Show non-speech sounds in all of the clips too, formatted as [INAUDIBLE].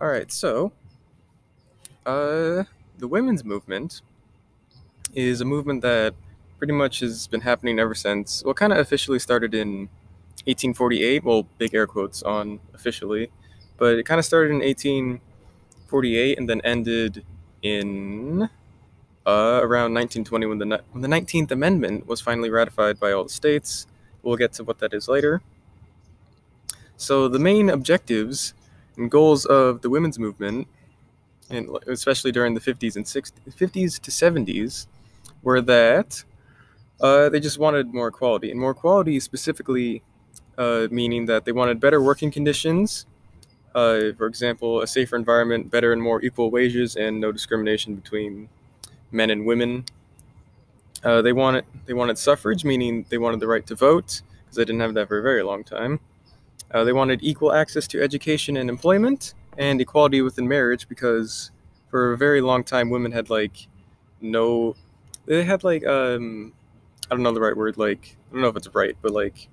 All right, so uh, the women's movement is a movement that pretty much has been happening ever since. Well, kind of officially started in 1848. Well, big air quotes on officially, but it kind of started in 1848 and then ended in uh, around 1920 when the when the 19th Amendment was finally ratified by all the states. We'll get to what that is later. So the main objectives and goals of the women's movement, and especially during the 50s and 60s, 50s to 70s, were that uh, they just wanted more equality, and more equality specifically uh, meaning that they wanted better working conditions. Uh, for example, a safer environment, better and more equal wages, and no discrimination between men and women. Uh, they wanted they wanted suffrage, meaning they wanted the right to vote because they didn't have that for a very long time. Uh, they wanted equal access to education and employment, and equality within marriage because for a very long time women had like no, they had like um, I don't know the right word like I don't know if it's right, but like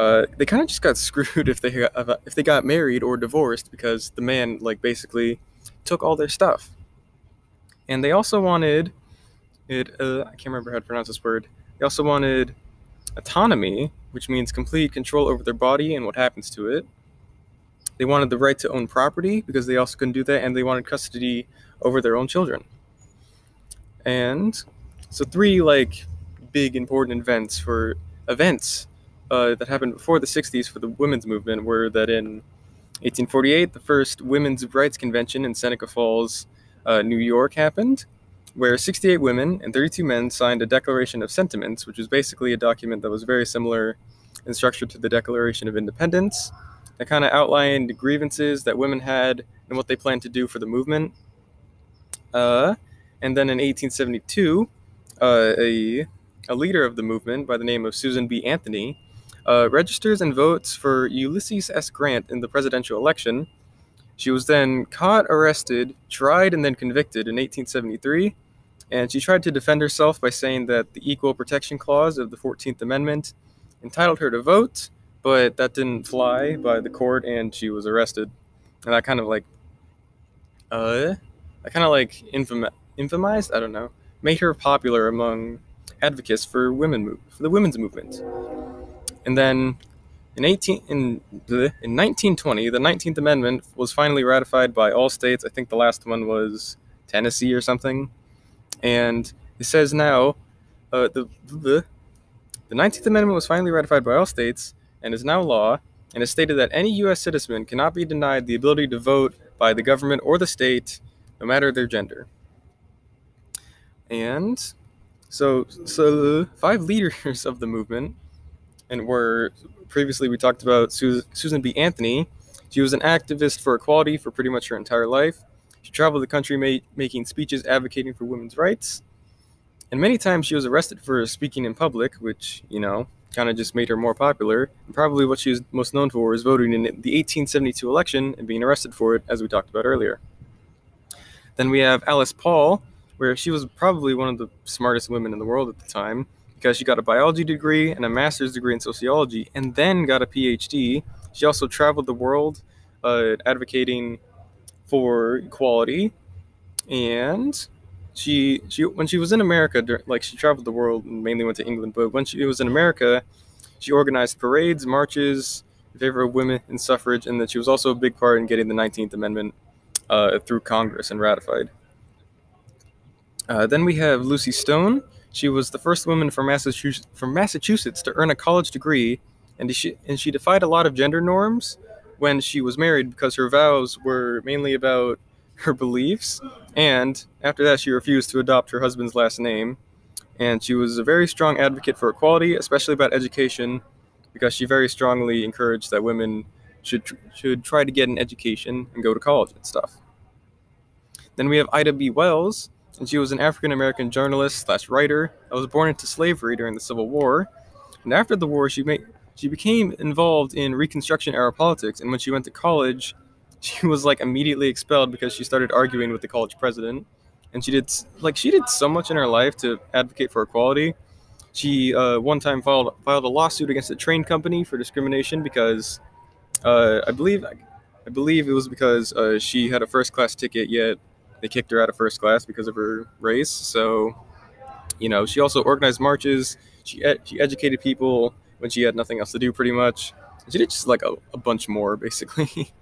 uh, they kind of just got [LAUGHS] screwed if they got, if they got married or divorced because the man like basically took all their stuff. And they also wanted it. Uh, I can't remember how to pronounce this word. They also wanted autonomy, which means complete control over their body and what happens to it. They wanted the right to own property because they also couldn't do that, and they wanted custody over their own children. And so, three like big important events for events uh, that happened before the 60s for the women's movement were that in 1848, the first Women's Rights Convention in Seneca Falls, uh, New York happened, where 68 women and 32 men signed a Declaration of Sentiments, which was basically a document that was very similar in structure to the Declaration of Independence, that kind of outlined grievances that women had and what they planned to do for the movement. Uh, and then in 1872, uh, a, a leader of the movement by the name of Susan B. Anthony uh, registers and votes for Ulysses S. Grant in the presidential election. She was then caught, arrested, tried, and then convicted in 1873. And she tried to defend herself by saying that the Equal Protection Clause of the 14th Amendment entitled her to vote, but that didn't fly by the court, and she was arrested. And that kind of like, uh, that kind of like infam- infamized, I don't know, made her popular among advocates for women for the women's movement. And then in 18 in in 1920, the 19th Amendment was finally ratified by all states. I think the last one was Tennessee or something. And it says now uh, the, the the 19th Amendment was finally ratified by all states and is now law, and it stated that any U.S. citizen cannot be denied the ability to vote by the government or the state, no matter their gender. And so, so five leaders [LAUGHS] of the movement and where previously we talked about Susan B. Anthony. She was an activist for equality for pretty much her entire life. She traveled the country ma- making speeches advocating for women's rights. And many times she was arrested for speaking in public, which, you know, kind of just made her more popular. And probably what she was most known for was voting in the 1872 election and being arrested for it, as we talked about earlier. Then we have Alice Paul, where she was probably one of the smartest women in the world at the time because she got a biology degree and a master's degree in sociology and then got a PhD. She also traveled the world uh, advocating for equality. And she she when she was in America like she traveled the world and mainly went to England. But when she was in America she organized parades marches in favor of women and suffrage. And that she was also a big part in getting the 19th amendment uh, through Congress and ratified. Uh, then we have Lucy Stone she was the first woman from Massachusetts, from Massachusetts to earn a college degree, and she, and she defied a lot of gender norms when she was married because her vows were mainly about her beliefs. And after that, she refused to adopt her husband's last name. And she was a very strong advocate for equality, especially about education, because she very strongly encouraged that women should should try to get an education and go to college and stuff. Then we have Ida B. Wells, and she was an African American journalist slash writer that was born into slavery during the Civil War. And after the war, she made she became involved in Reconstruction era politics. And when she went to college, [LAUGHS] she was like immediately expelled because she started arguing with the college president. And she did like she did so much in her life to advocate for equality. She uh, one time filed filed a lawsuit against a train company for discrimination because uh, I believe I believe it was because uh, she had a first class ticket, yet they kicked her out of first class because of her race. So, you know, she also organized marches. She ed- she educated people when she had nothing else to do, pretty much. She did just like a, a bunch more, [LAUGHS] basically.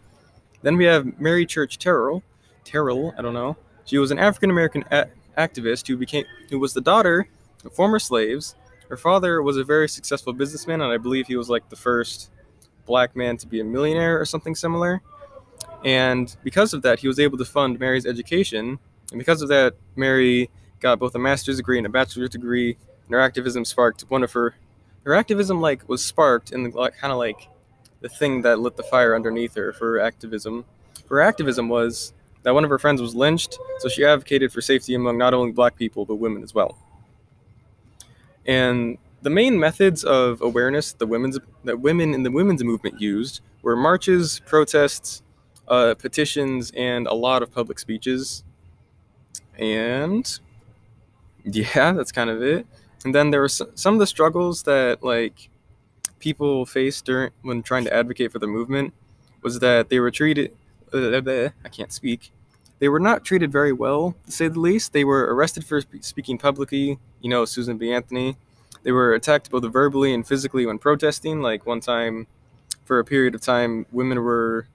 then we have Mary Church Terrell. Terrell, I don't know. She was an African American a- activist who became who was the daughter of former slaves. Her father was a very successful businessman, and I believe he was like the first black man to be a millionaire or something similar. And because of that, he was able to fund Mary's education. And because of that, Mary got both a master's degree and a bachelor's degree. And her activism sparked one of her, her activism like was sparked in the like, kind of like the thing that lit the fire underneath her for activism. Her activism was that one of her friends was lynched, so she advocated for safety among not only black people but women as well. And the main methods of awareness the women's that women in the women's movement used were marches, protests, uh, petitions, and a lot of public speeches. And yeah, [LAUGHS] that's kind of it. And then there were some of the struggles that like people faced during when trying to advocate for the movement was that they were treated. Uh, I can't speak. They were not treated very well, to say the least. They were arrested for speaking publicly. You know, Susan B. Anthony. They were attacked both verbally and physically when protesting. Like one time, for a period of time, women were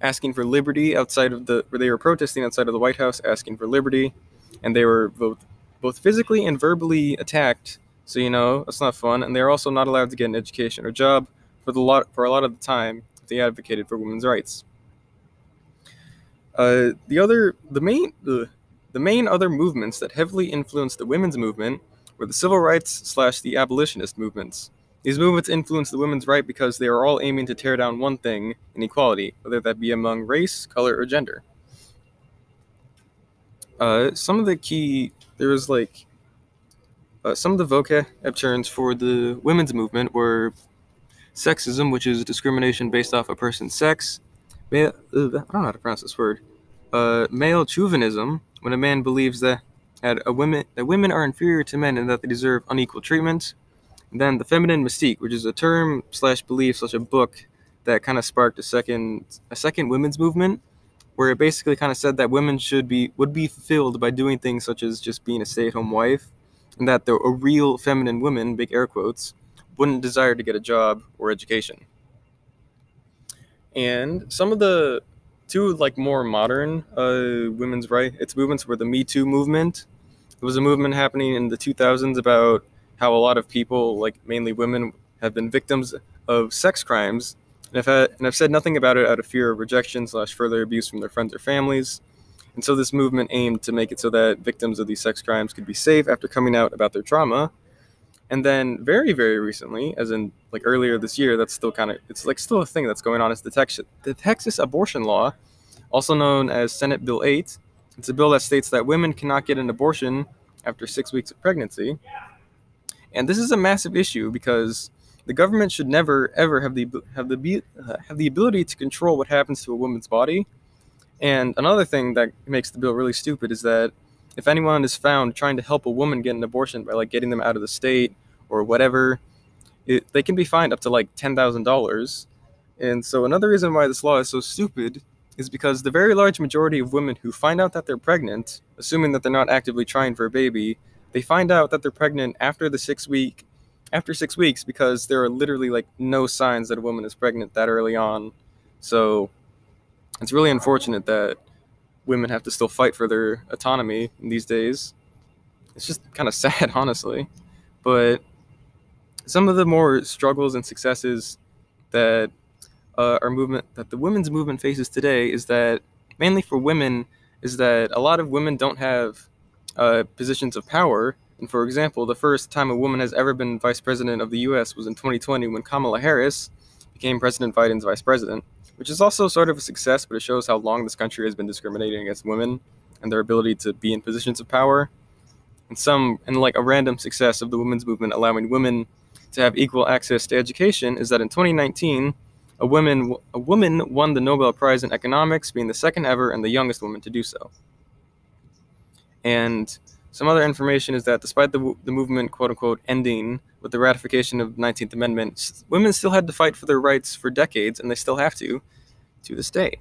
asking for liberty outside of the they were protesting outside of the White House asking for liberty and they were both both physically and verbally attacked. So you know that's not fun. And they're also not allowed to get an education or job for the lot for a lot of the time they advocated for women's rights. Uh, the other the main the, the main other movements that heavily influenced the women's movement were the civil rights slash the abolitionist movements these movements influence the women's right because they are all aiming to tear down one thing inequality, whether that be among race, color, or gender. Uh, some of the key, there was like, uh, some of the vocab terms for the women's movement were sexism, which is discrimination based off a person's sex. Male, uh, I don't know how to pronounce this word. Uh, male chauvinism, when a man believes that, that, a women, that women are inferior to men and that they deserve unequal treatment then the feminine mystique, which is a term slash belief slash a book that kind of sparked a second a second women's movement, where it basically kind of said that women should be would be fulfilled by doing things such as just being a stay at home wife, and that the, a real feminine woman, big air quotes, wouldn't desire to get a job or education. And some of the two like more modern uh, women's rights movements were the Me Too movement. It was a movement happening in the 2000s about how a lot of people, like mainly women, have been victims of sex crimes, and I've, had, and have said nothing about it out of fear of rejection slash further abuse from their friends or families. And so this movement aimed to make it so that victims of these sex crimes could be safe after coming out about their trauma. And then very, very recently, as in like earlier this year, that's still kind of it's like still a thing that's going on. Is the Texas the Texas abortion law, also known as Senate Bill 8. It's a bill that states that women cannot get an abortion after six weeks of pregnancy. And this is a massive issue because the government should never ever have the have the uh, have the ability to control what happens to a woman's body. And another thing that makes the bill really stupid is that if anyone is found trying to help a woman get an abortion by like getting them out of the state or whatever, it, they can be fined up to like ten thousand dollars. And so another reason why this law is so stupid is because the very large majority of women who find out that they're pregnant, assuming that they're not actively trying for a baby, they find out that they're pregnant after the six week after six weeks because there are literally like no signs that a woman is pregnant that early on. So it's really unfortunate that women have to still fight for their autonomy these days. It's just kind of [LAUGHS] sad, honestly. But some of the more struggles and successes that uh, our movement, that the women's movement faces today, is that mainly for women, is that a lot of women don't have uh, positions of power. And for example, the first time a woman has ever been vice president of the U.S. was in 2020 when Kamala Harris became President Biden's vice president, which is also sort of a success, but it shows how long this country has been discriminating against women and their ability to be in positions of power. And some, and like a random success of the women's movement allowing women to have equal access to education is that in 2019, a woman, a woman won the Nobel Prize in economics, being the second ever and the youngest woman to do so. And some other information is that despite the, the movement, quote unquote, ending with the ratification of the 19th Amendment, women still had to fight for their rights for decades, and they still have to. to this day.